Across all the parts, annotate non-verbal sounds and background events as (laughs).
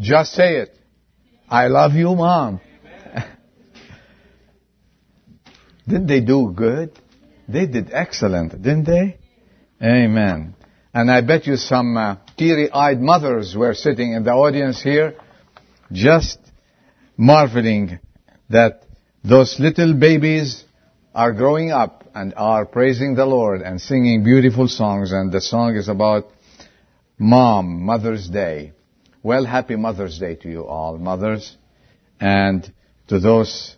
Just say it. I love you, mom. (laughs) Didn't they do good? They did excellent, didn't they? Amen. And I bet you some uh, teary-eyed mothers were sitting in the audience here, just marveling that those little babies are growing up and are praising the Lord and singing beautiful songs. And the song is about Mom, Mother's Day. Well, happy Mother's Day to you all, mothers, and to those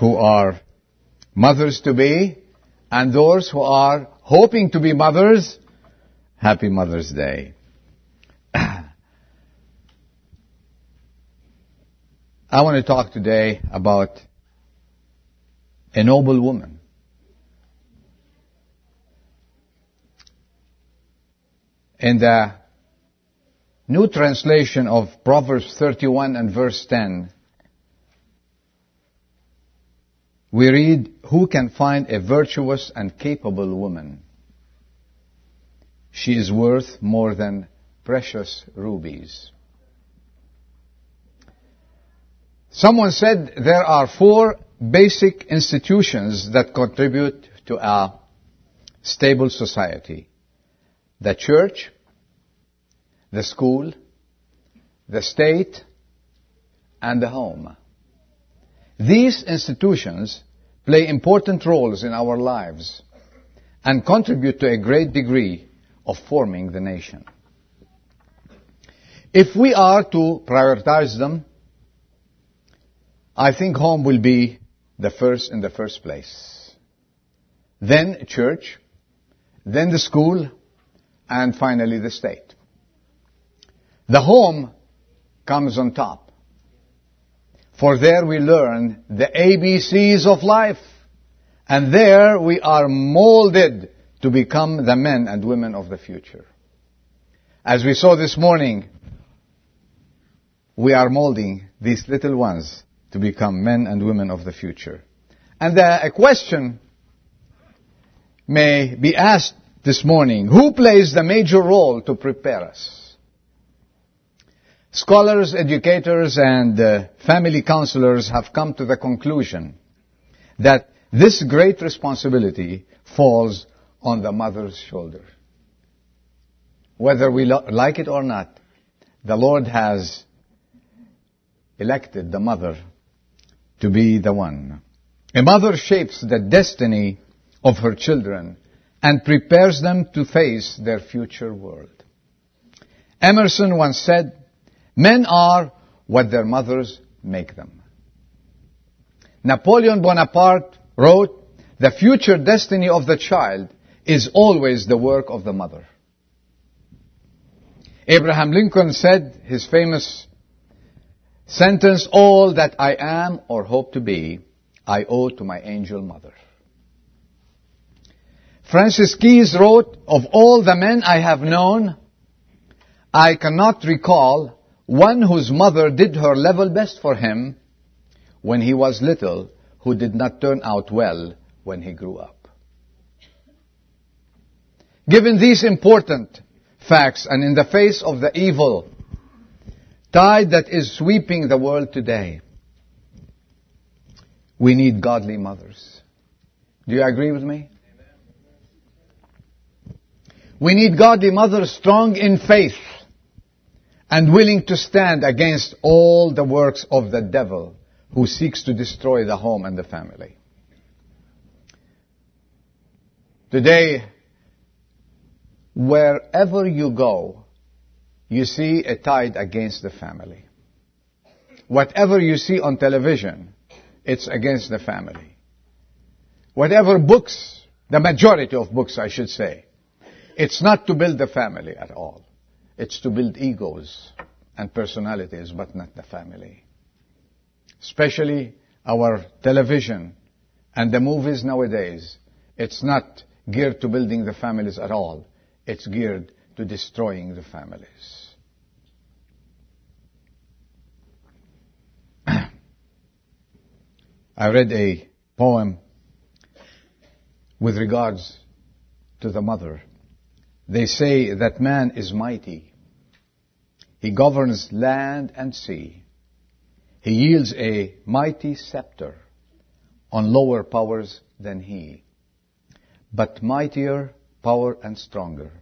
who are mothers to be, and those who are hoping to be mothers, happy Mother's Day. (clears throat) I want to talk today about a noble woman. In the uh, New translation of Proverbs 31 and verse 10, we read, Who can find a virtuous and capable woman? She is worth more than precious rubies. Someone said there are four basic institutions that contribute to a stable society. The church, the school, the state, and the home. These institutions play important roles in our lives and contribute to a great degree of forming the nation. If we are to prioritize them, I think home will be the first in the first place. Then church, then the school, and finally the state. The home comes on top. For there we learn the ABCs of life. And there we are molded to become the men and women of the future. As we saw this morning, we are molding these little ones to become men and women of the future. And uh, a question may be asked this morning. Who plays the major role to prepare us? Scholars, educators, and uh, family counselors have come to the conclusion that this great responsibility falls on the mother's shoulder. Whether we lo- like it or not, the Lord has elected the mother to be the one. A mother shapes the destiny of her children and prepares them to face their future world. Emerson once said, Men are what their mothers make them. Napoleon Bonaparte wrote, the future destiny of the child is always the work of the mother. Abraham Lincoln said his famous sentence, all that I am or hope to be, I owe to my angel mother. Frances Keyes wrote, of all the men I have known, I cannot recall one whose mother did her level best for him when he was little, who did not turn out well when he grew up. Given these important facts and in the face of the evil tide that is sweeping the world today, we need godly mothers. Do you agree with me? We need godly mothers strong in faith and willing to stand against all the works of the devil who seeks to destroy the home and the family. Today, wherever you go, you see a tide against the family. Whatever you see on television, it's against the family. Whatever books, the majority of books I should say, it's not to build the family at all. It's to build egos and personalities, but not the family. Especially our television and the movies nowadays. It's not geared to building the families at all. It's geared to destroying the families. (clears throat) I read a poem with regards to the mother. They say that man is mighty. He governs land and sea. He yields a mighty scepter on lower powers than he, but mightier power and stronger.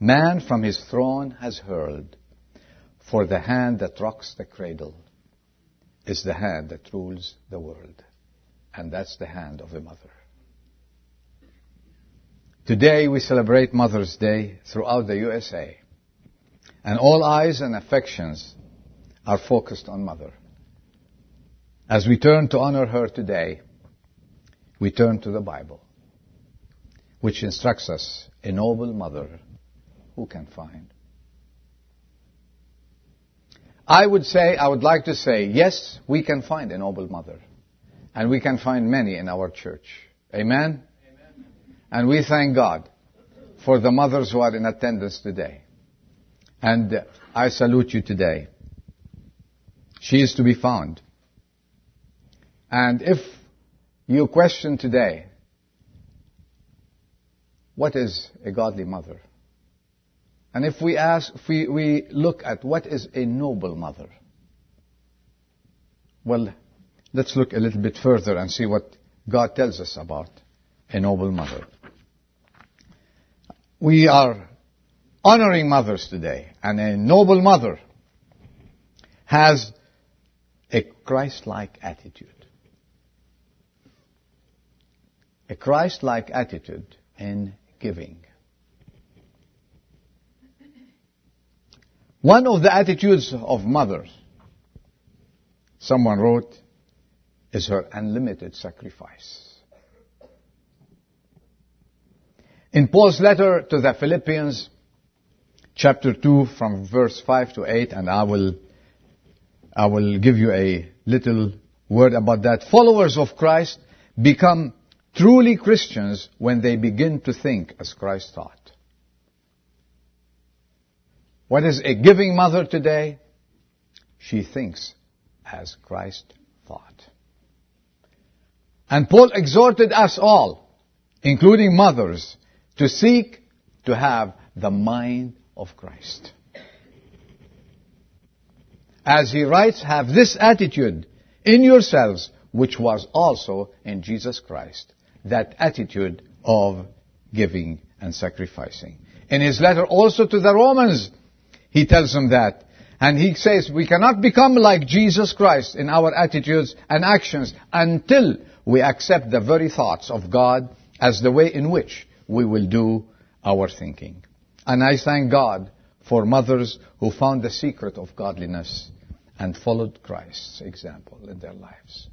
Man from his throne has hurled, for the hand that rocks the cradle is the hand that rules the world. And that's the hand of a mother. Today we celebrate Mother's Day throughout the USA. And all eyes and affections are focused on Mother. As we turn to honor her today, we turn to the Bible, which instructs us, a noble mother who can find. I would say, I would like to say, yes, we can find a noble mother. And we can find many in our church. Amen? And we thank God for the mothers who are in attendance today. And I salute you today. She is to be found. And if you question today, what is a godly mother? And if we ask, if we, we look at what is a noble mother, well, let's look a little bit further and see what God tells us about a noble mother. We are honoring mothers today, and a noble mother has a Christ-like attitude. A Christ-like attitude in giving. One of the attitudes of mothers, someone wrote, is her unlimited sacrifice. In Paul's letter to the Philippians, chapter 2 from verse 5 to 8, and I will, I will give you a little word about that. Followers of Christ become truly Christians when they begin to think as Christ thought. What is a giving mother today? She thinks as Christ thought. And Paul exhorted us all, including mothers, to seek to have the mind of Christ. As he writes, have this attitude in yourselves, which was also in Jesus Christ. That attitude of giving and sacrificing. In his letter also to the Romans, he tells them that. And he says we cannot become like Jesus Christ in our attitudes and actions until we accept the very thoughts of God as the way in which we will do our thinking. And I thank God for mothers who found the secret of godliness and followed Christ's example in their lives.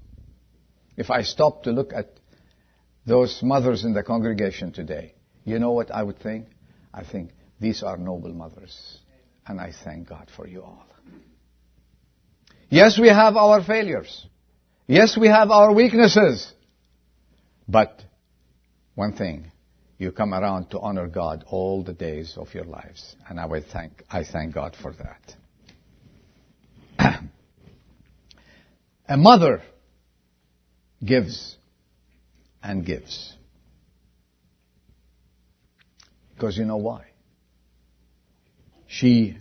If I stop to look at those mothers in the congregation today, you know what I would think? I think these are noble mothers. And I thank God for you all. Yes, we have our failures. Yes, we have our weaknesses. But one thing, you come around to honor God all the days of your lives. And I will thank, I thank God for that. (clears throat) A mother gives and gives. Because you know why? She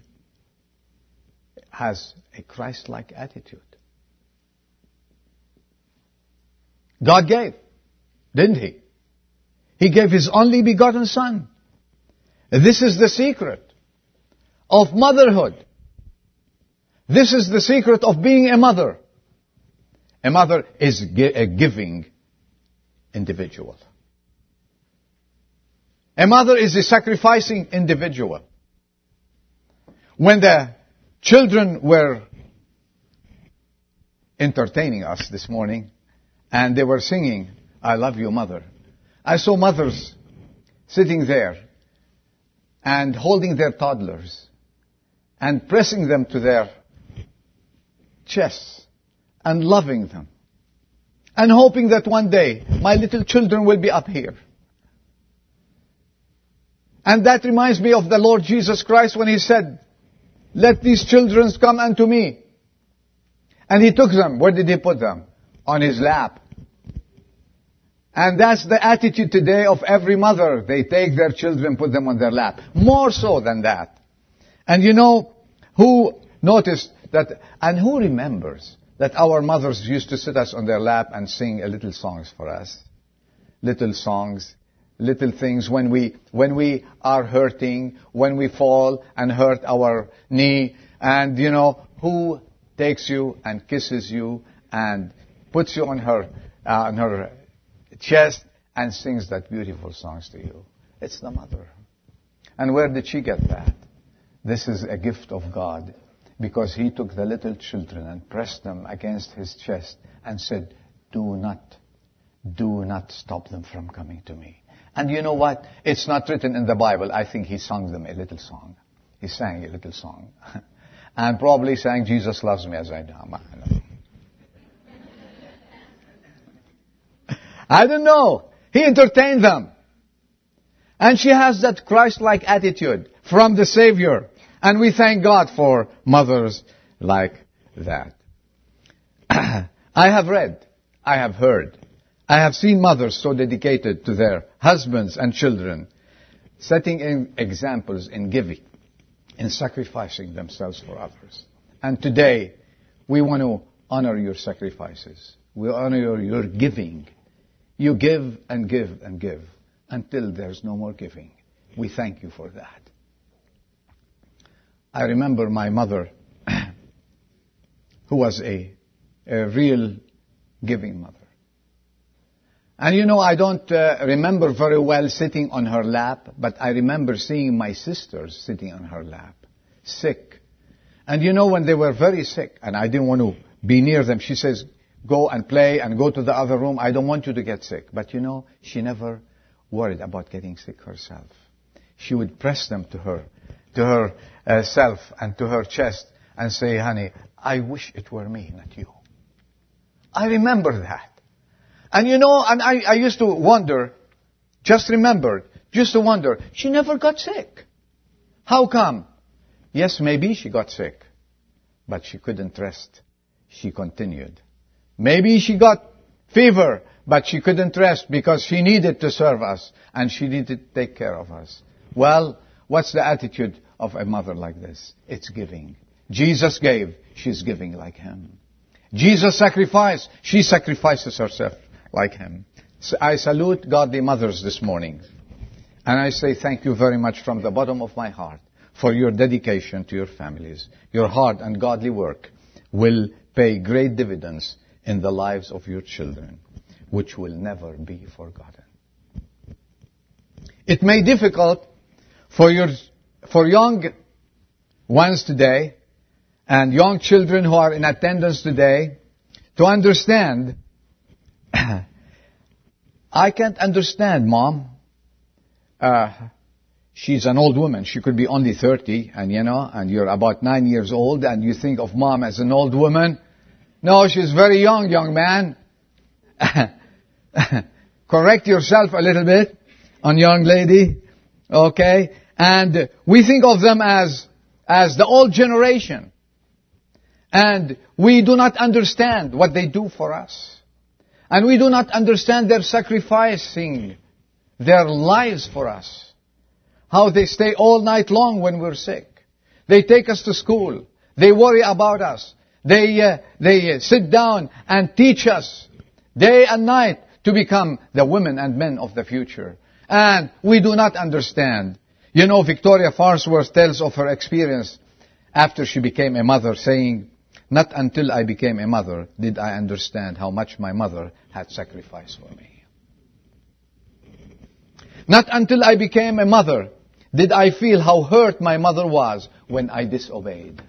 has a Christ-like attitude. God gave, didn't He? He gave His only begotten Son. This is the secret of motherhood. This is the secret of being a mother. A mother is a giving individual. A mother is a sacrificing individual. When the children were entertaining us this morning, and they were singing, I love you, mother. I saw mothers sitting there and holding their toddlers and pressing them to their chests and loving them and hoping that one day my little children will be up here. And that reminds me of the Lord Jesus Christ when he said, let these children come unto me. And he took them. Where did he put them? On his lap. And that's the attitude today of every mother. They take their children, put them on their lap. More so than that. And you know, who noticed that, and who remembers that our mothers used to sit us on their lap and sing a little songs for us? Little songs, little things when we, when we are hurting, when we fall and hurt our knee, and you know, who takes you and kisses you and puts you on her, uh, on her chest and sings that beautiful songs to you. It's the mother. And where did she get that? This is a gift of God because he took the little children and pressed them against his chest and said, do not, do not stop them from coming to me. And you know what? It's not written in the Bible. I think he sung them a little song. He sang a little song. (laughs) and probably sang, Jesus loves me as I am. I don't know. He entertained them. And she has that Christ-like attitude from the Savior. And we thank God for mothers like that. (clears throat) I have read, I have heard, I have seen mothers so dedicated to their husbands and children, setting in examples in giving, in sacrificing themselves for others. And today, we want to honor your sacrifices. We honor your, your giving. You give and give and give until there's no more giving. We thank you for that. I remember my mother, (coughs) who was a, a real giving mother. And you know, I don't uh, remember very well sitting on her lap, but I remember seeing my sisters sitting on her lap, sick. And you know, when they were very sick, and I didn't want to be near them, she says, go and play and go to the other room. I don't want you to get sick. But you know, she never worried about getting sick herself. She would press them to her, to her uh, self and to her chest and say, honey, I wish it were me, not you. I remember that. And you know, and I, I used to wonder, just remembered, used to wonder, she never got sick. How come? Yes, maybe she got sick, but she couldn't rest. She continued. Maybe she got fever, but she couldn't rest because she needed to serve us and she needed to take care of us. Well, what's the attitude of a mother like this? It's giving. Jesus gave, she's giving like him. Jesus sacrificed, she sacrifices herself like him. So I salute godly mothers this morning. And I say thank you very much from the bottom of my heart for your dedication to your families. Your hard and godly work will pay great dividends in the lives of your children, which will never be forgotten. It may be difficult for your, for young ones today and young children who are in attendance today to understand (coughs) I can't understand, mom. Uh, she's an old woman. She could be only 30, and you know, and you're about nine years old, and you think of mom as an old woman. No, she's very young, young man. (laughs) Correct yourself a little bit on young lady. Okay? And we think of them as, as the old generation. And we do not understand what they do for us. And we do not understand their sacrificing their lives for us. How they stay all night long when we're sick. They take us to school. They worry about us. They, uh, they uh, sit down and teach us day and night to become the women and men of the future. And we do not understand. You know, Victoria Farnsworth tells of her experience after she became a mother saying, not until I became a mother did I understand how much my mother had sacrificed for me. Not until I became a mother did I feel how hurt my mother was when I disobeyed.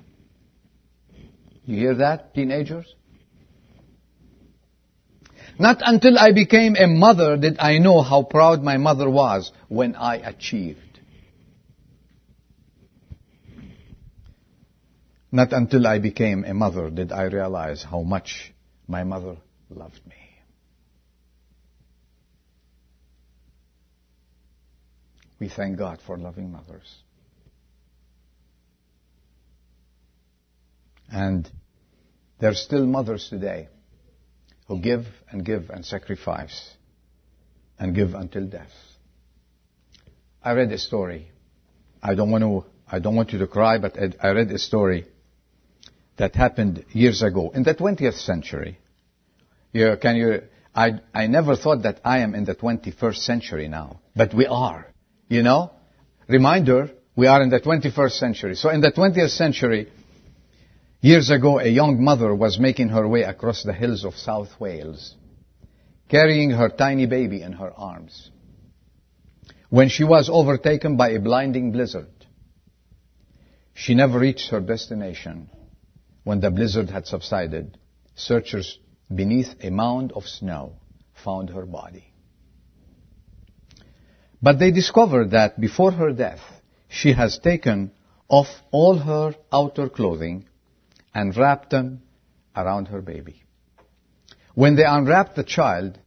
You hear that, teenagers? Not until I became a mother did I know how proud my mother was when I achieved. Not until I became a mother did I realize how much my mother loved me. We thank God for loving mothers. And there are still mothers today who give and give and sacrifice and give until death. I read a story. I don't want to I don't want you to cry, but I read a story that happened years ago in the 20th century. You, can you, I, I never thought that I am in the 21st century now, but we are. You know? Reminder, we are in the 21st century. So in the 20th century, years ago, a young mother was making her way across the hills of South Wales, carrying her tiny baby in her arms, when she was overtaken by a blinding blizzard. She never reached her destination. When the blizzard had subsided, searchers beneath a mound of snow found her body. But they discovered that before her death, she has taken off all her outer clothing and wrapped them around her baby. When they unwrapped the child,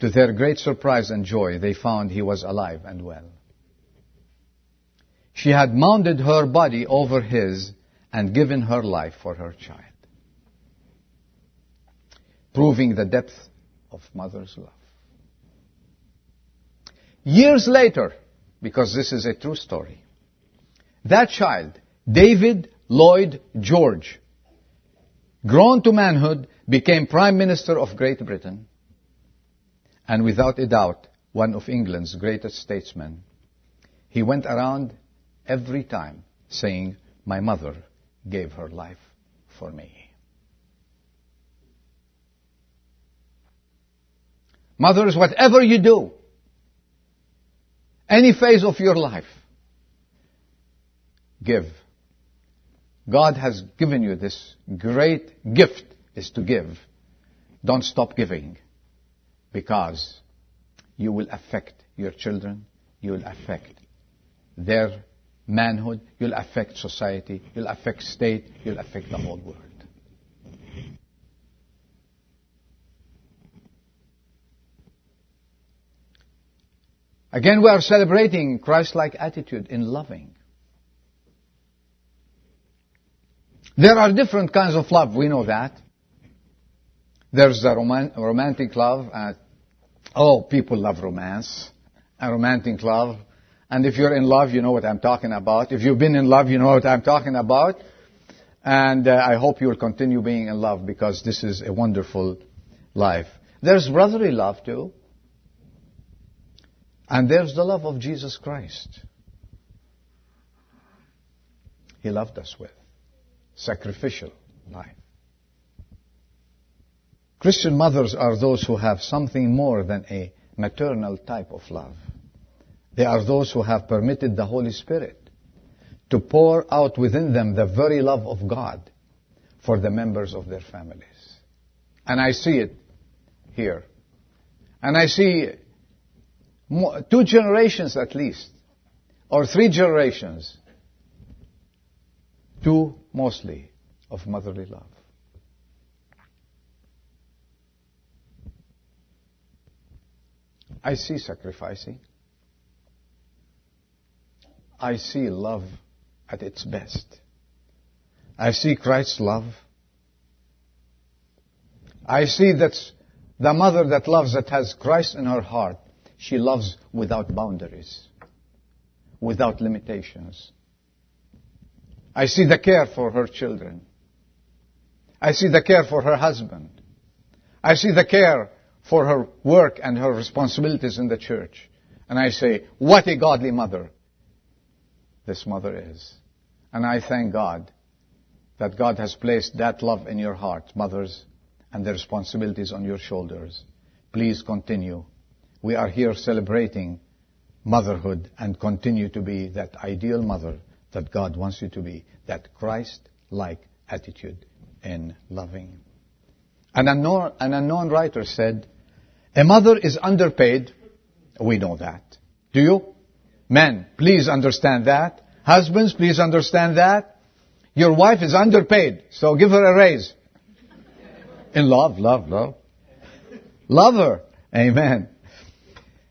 to their great surprise and joy, they found he was alive and well. She had mounted her body over his and given her life for her child, proving the depth of mother's love. Years later, because this is a true story, that child, David Lloyd George, grown to manhood, became Prime Minister of Great Britain, and without a doubt, one of England's greatest statesmen. He went around every time saying, My mother gave her life for me. Mothers, whatever you do, any phase of your life, give. God has given you this great gift is to give. Don't stop giving because you will affect your children, you will affect their manhood, you'll affect society, you'll affect state, you'll affect the whole world. Again, we are celebrating Christ-like attitude in loving. There are different kinds of love, we know that. There's the roman- romantic love. Uh, oh, people love romance. A romantic love. And if you're in love, you know what I'm talking about. If you've been in love, you know what I'm talking about. And uh, I hope you will continue being in love because this is a wonderful life. There's brotherly love too. And there's the love of Jesus Christ. He loved us with sacrificial life. Christian mothers are those who have something more than a maternal type of love. They are those who have permitted the Holy Spirit to pour out within them the very love of God for the members of their families. And I see it here. And I see two generations at least, or three generations, two mostly, of motherly love. I see sacrificing. I see love at its best. I see Christ's love. I see that the mother that loves, that has Christ in her heart, she loves without boundaries, without limitations. I see the care for her children. I see the care for her husband. I see the care for her work and her responsibilities in the church. And I say, what a godly mother this mother is. And I thank God that God has placed that love in your heart, mothers, and the responsibilities on your shoulders. Please continue. We are here celebrating motherhood and continue to be that ideal mother that God wants you to be, that Christ-like attitude in loving. An unknown, an unknown writer said, a mother is underpaid. We know that. Do you? Men, please understand that. Husbands, please understand that. Your wife is underpaid, so give her a raise. In love, love, love. Love her. Amen.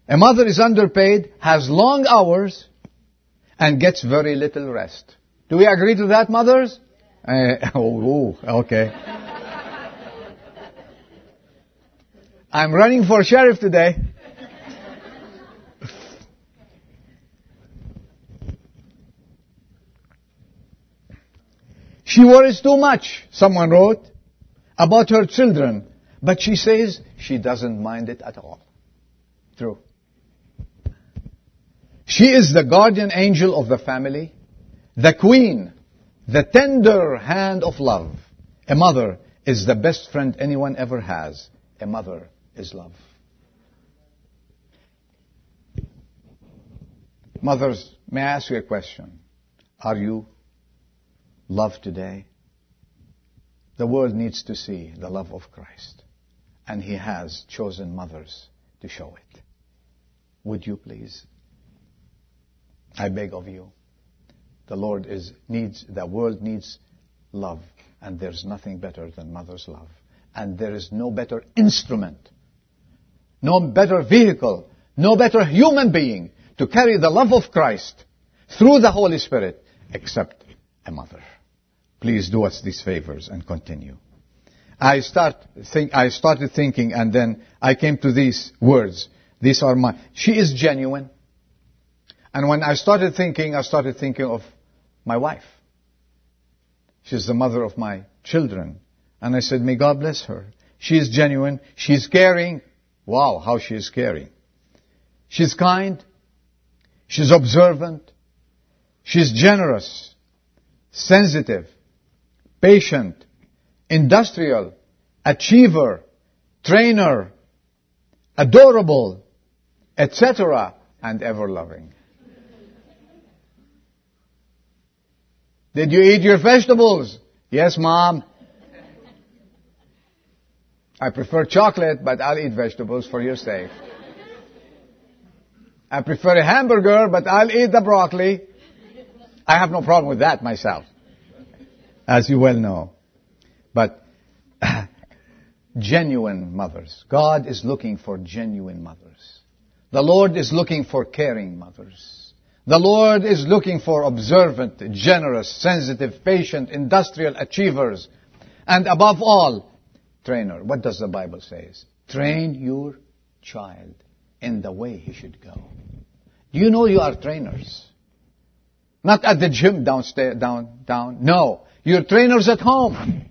A mother is underpaid, has long hours, and gets very little rest. Do we agree to that, mothers? Uh, (laughs) oh, okay. I'm running for sheriff today. She worries too much, someone wrote, about her children, but she says she doesn't mind it at all. True. She is the guardian angel of the family, the queen, the tender hand of love. A mother is the best friend anyone ever has. A mother is love. Mothers, may I ask you a question? Are you loved today? The world needs to see the love of Christ. And He has chosen mothers to show it. Would you please? I beg of you. The Lord is, needs, the world needs love. And there's nothing better than mother's love. And there is no better instrument, no better vehicle, no better human being to carry the love of Christ through the Holy Spirit except a mother. Please do us these favors and continue. I start think, I started thinking and then I came to these words. These are my, she is genuine. And when I started thinking, I started thinking of my wife. She's the mother of my children. And I said, may God bless her. She is genuine. She's caring. Wow, how she is caring. She's kind. She's observant. She's generous, sensitive, patient, industrial, achiever, trainer, adorable, etc., and ever loving. Did you eat your vegetables? Yes, mom. I prefer chocolate, but I'll eat vegetables for your sake. I prefer a hamburger, but I'll eat the broccoli. I have no problem with that myself, as you well know. But (laughs) genuine mothers. God is looking for genuine mothers. The Lord is looking for caring mothers. The Lord is looking for observant, generous, sensitive, patient, industrial achievers. And above all, trainer. What does the Bible say? Train your child in the way he should go. Do you know you are trainers? Not at the gym downstairs, down, down. No. You're trainers at home.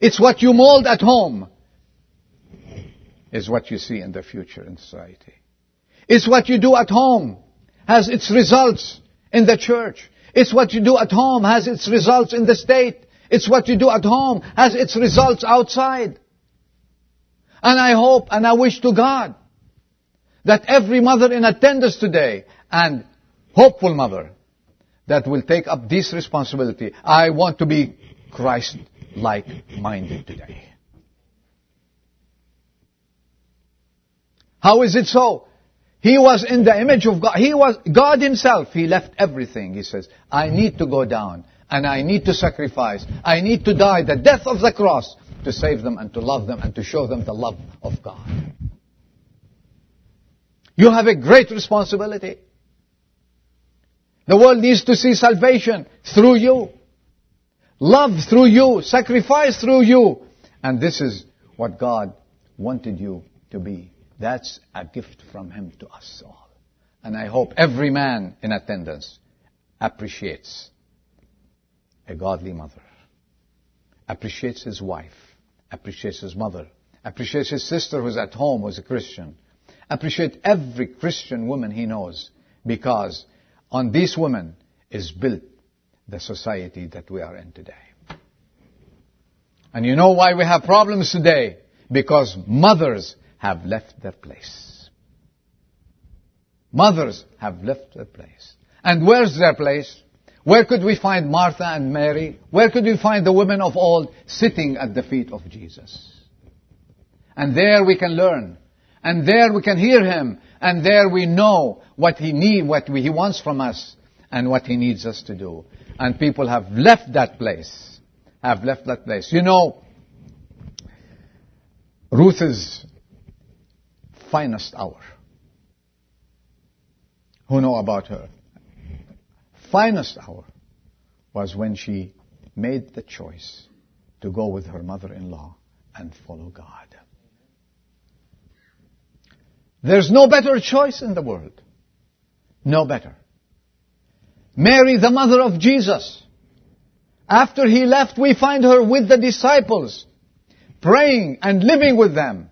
It's what you mold at home is what you see in the future in society. It's what you do at home has its results in the church. It's what you do at home has its results in the state. It's what you do at home has its results outside. And I hope and I wish to God that every mother in attendance today and hopeful mother that will take up this responsibility. I want to be Christ-like minded today. How is it so? He was in the image of God. He was God himself. He left everything. He says, I need to go down and I need to sacrifice. I need to die the death of the cross to save them and to love them and to show them the love of God. You have a great responsibility. The world needs to see salvation through you. Love through you. Sacrifice through you. And this is what God wanted you to be. That's a gift from Him to us all. And I hope every man in attendance appreciates a godly mother, appreciates his wife, appreciates his mother, appreciates his sister who's at home who's a Christian, appreciate every Christian woman he knows because on these women is built the society that we are in today. And you know why we have problems today? Because mothers have left their place. Mothers have left their place. And where's their place? Where could we find Martha and Mary? Where could we find the women of old sitting at the feet of Jesus? And there we can learn. And there we can hear Him and there we know what He needs, what He wants from us, and what He needs us to do. And people have left that place. Have left that place. You know, Ruth's finest hour. Who know about her? Finest hour was when she made the choice to go with her mother-in-law and follow God. There's no better choice in the world. No better. Mary, the mother of Jesus, After he left, we find her with the disciples, praying and living with them.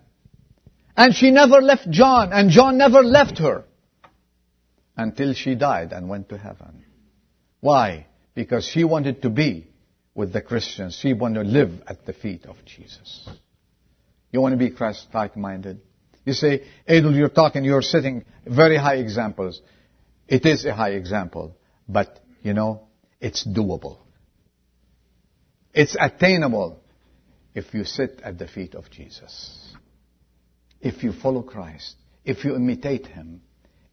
And she never left John, and John never left her until she died and went to heaven. Why? Because she wanted to be with the Christians. She wanted to live at the feet of Jesus. You want to be Christ-like minded? You say, Adel, you're talking, you're setting very high examples. It is a high example, but you know, it's doable. It's attainable if you sit at the feet of Jesus. If you follow Christ, if you imitate Him,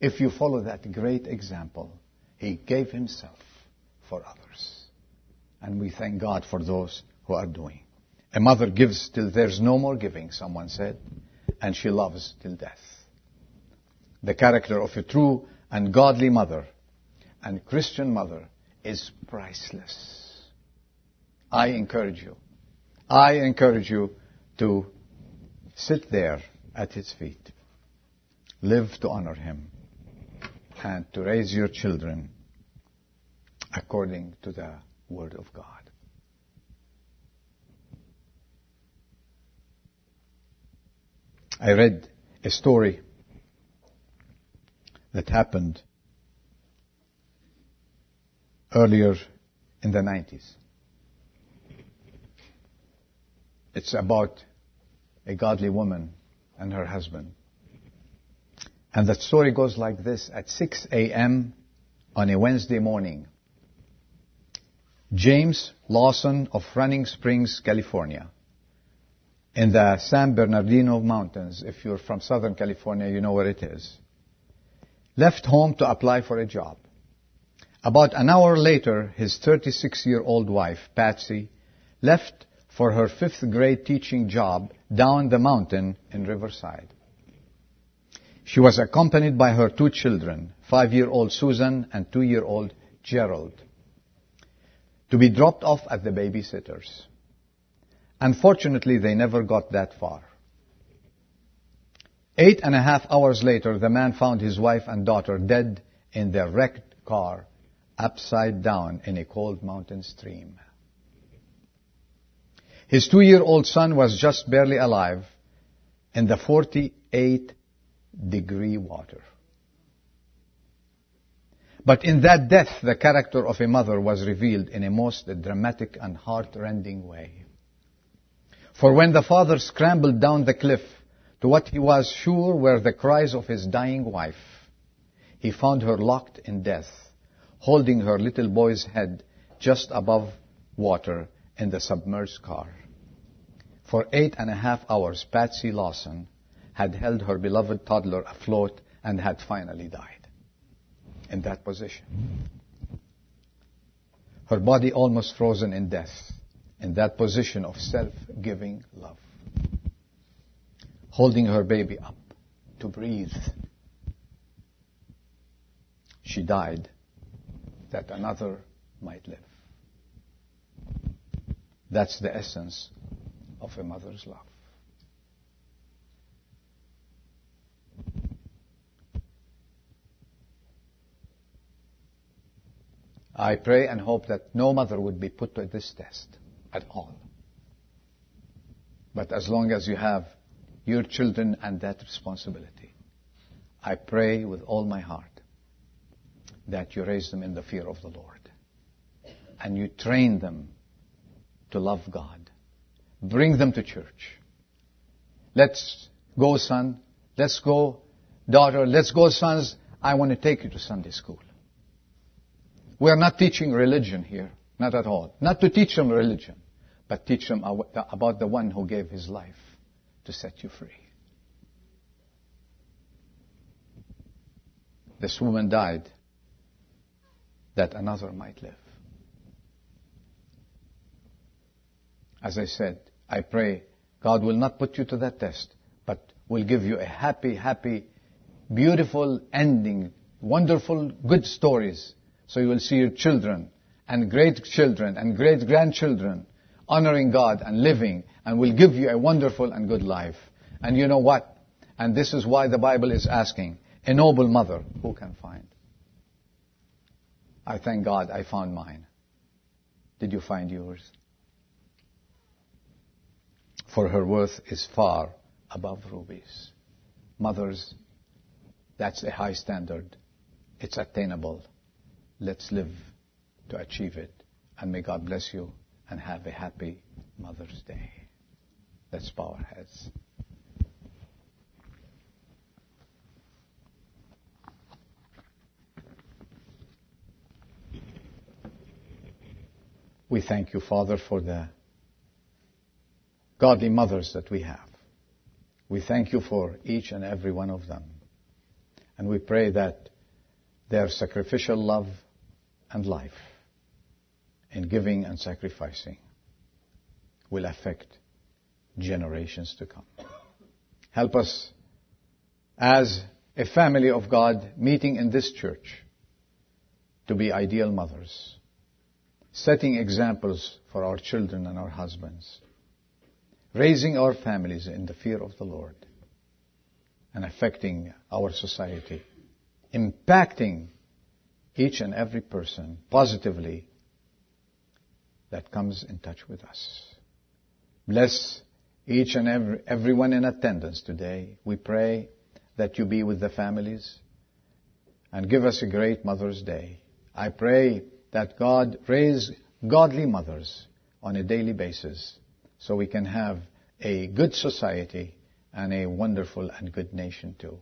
if you follow that great example, He gave Himself for others. And we thank God for those who are doing. A mother gives till there's no more giving, someone said, and she loves till death. The character of a true and godly mother and Christian mother is priceless. I encourage you. I encourage you to sit there at his feet. Live to honor him and to raise your children according to the word of God. I read a story that happened earlier in the 90s. It's about a godly woman and her husband. And the story goes like this. At 6 a.m. on a Wednesday morning, James Lawson of Running Springs, California, in the San Bernardino Mountains, if you're from Southern California, you know where it is, left home to apply for a job. About an hour later, his 36-year-old wife, Patsy, left for her fifth grade teaching job down the mountain in Riverside. She was accompanied by her two children, five-year-old Susan and two-year-old Gerald, to be dropped off at the babysitters. Unfortunately, they never got that far. Eight and a half hours later, the man found his wife and daughter dead in their wrecked car, upside down in a cold mountain stream. His two-year-old son was just barely alive in the 48 degree water. But in that death, the character of a mother was revealed in a most dramatic and heart-rending way. For when the father scrambled down the cliff to what he was sure were the cries of his dying wife, he found her locked in death, holding her little boy's head just above water in the submerged car. For eight and a half hours, Patsy Lawson had held her beloved toddler afloat and had finally died in that position. Her body almost frozen in death in that position of self-giving love. Holding her baby up to breathe. She died that another might live. That's the essence of a mother's love. I pray and hope that no mother would be put to this test at all. But as long as you have your children and that responsibility, I pray with all my heart that you raise them in the fear of the Lord. And you train them to love God. Bring them to church. Let's go, son. Let's go, daughter. Let's go, sons. I want to take you to Sunday school. We are not teaching religion here. Not at all. Not to teach them religion but teach them about the one who gave his life to set you free. This woman died that another might live. As I said, I pray God will not put you to that test, but will give you a happy, happy, beautiful ending, wonderful, good stories. So you will see your children and great children and great grandchildren honoring God and living and will give you a wonderful and good life. And you know what? And this is why the Bible is asking, a noble mother, who can find? I thank God I found mine. Did you find yours? For her worth is far above rubies. Mothers, that's a high standard. It's attainable. Let's live to achieve it. And may God bless you and have a happy Mother's Day. Let's bow our heads. We thank you, Father, for the godly mothers that we have. We thank you for each and every one of them. And we pray that their sacrificial love and life in giving and sacrificing will affect generations to come. Help us as a family of God meeting in this church to be ideal mothers, setting examples for our children and our husbands, raising our families in the fear of the Lord, and affecting our society, impacting each and every person positively that comes in touch with us. Bless each and every, everyone in attendance today. We pray that you be with the families and give us a great Mother's Day. I pray that God raise godly mothers on a daily basis so we can have a good society and a wonderful and good nation too.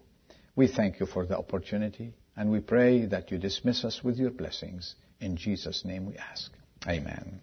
We thank you for the opportunity and we pray that you dismiss us with your blessings. In Jesus' name we ask. Amen.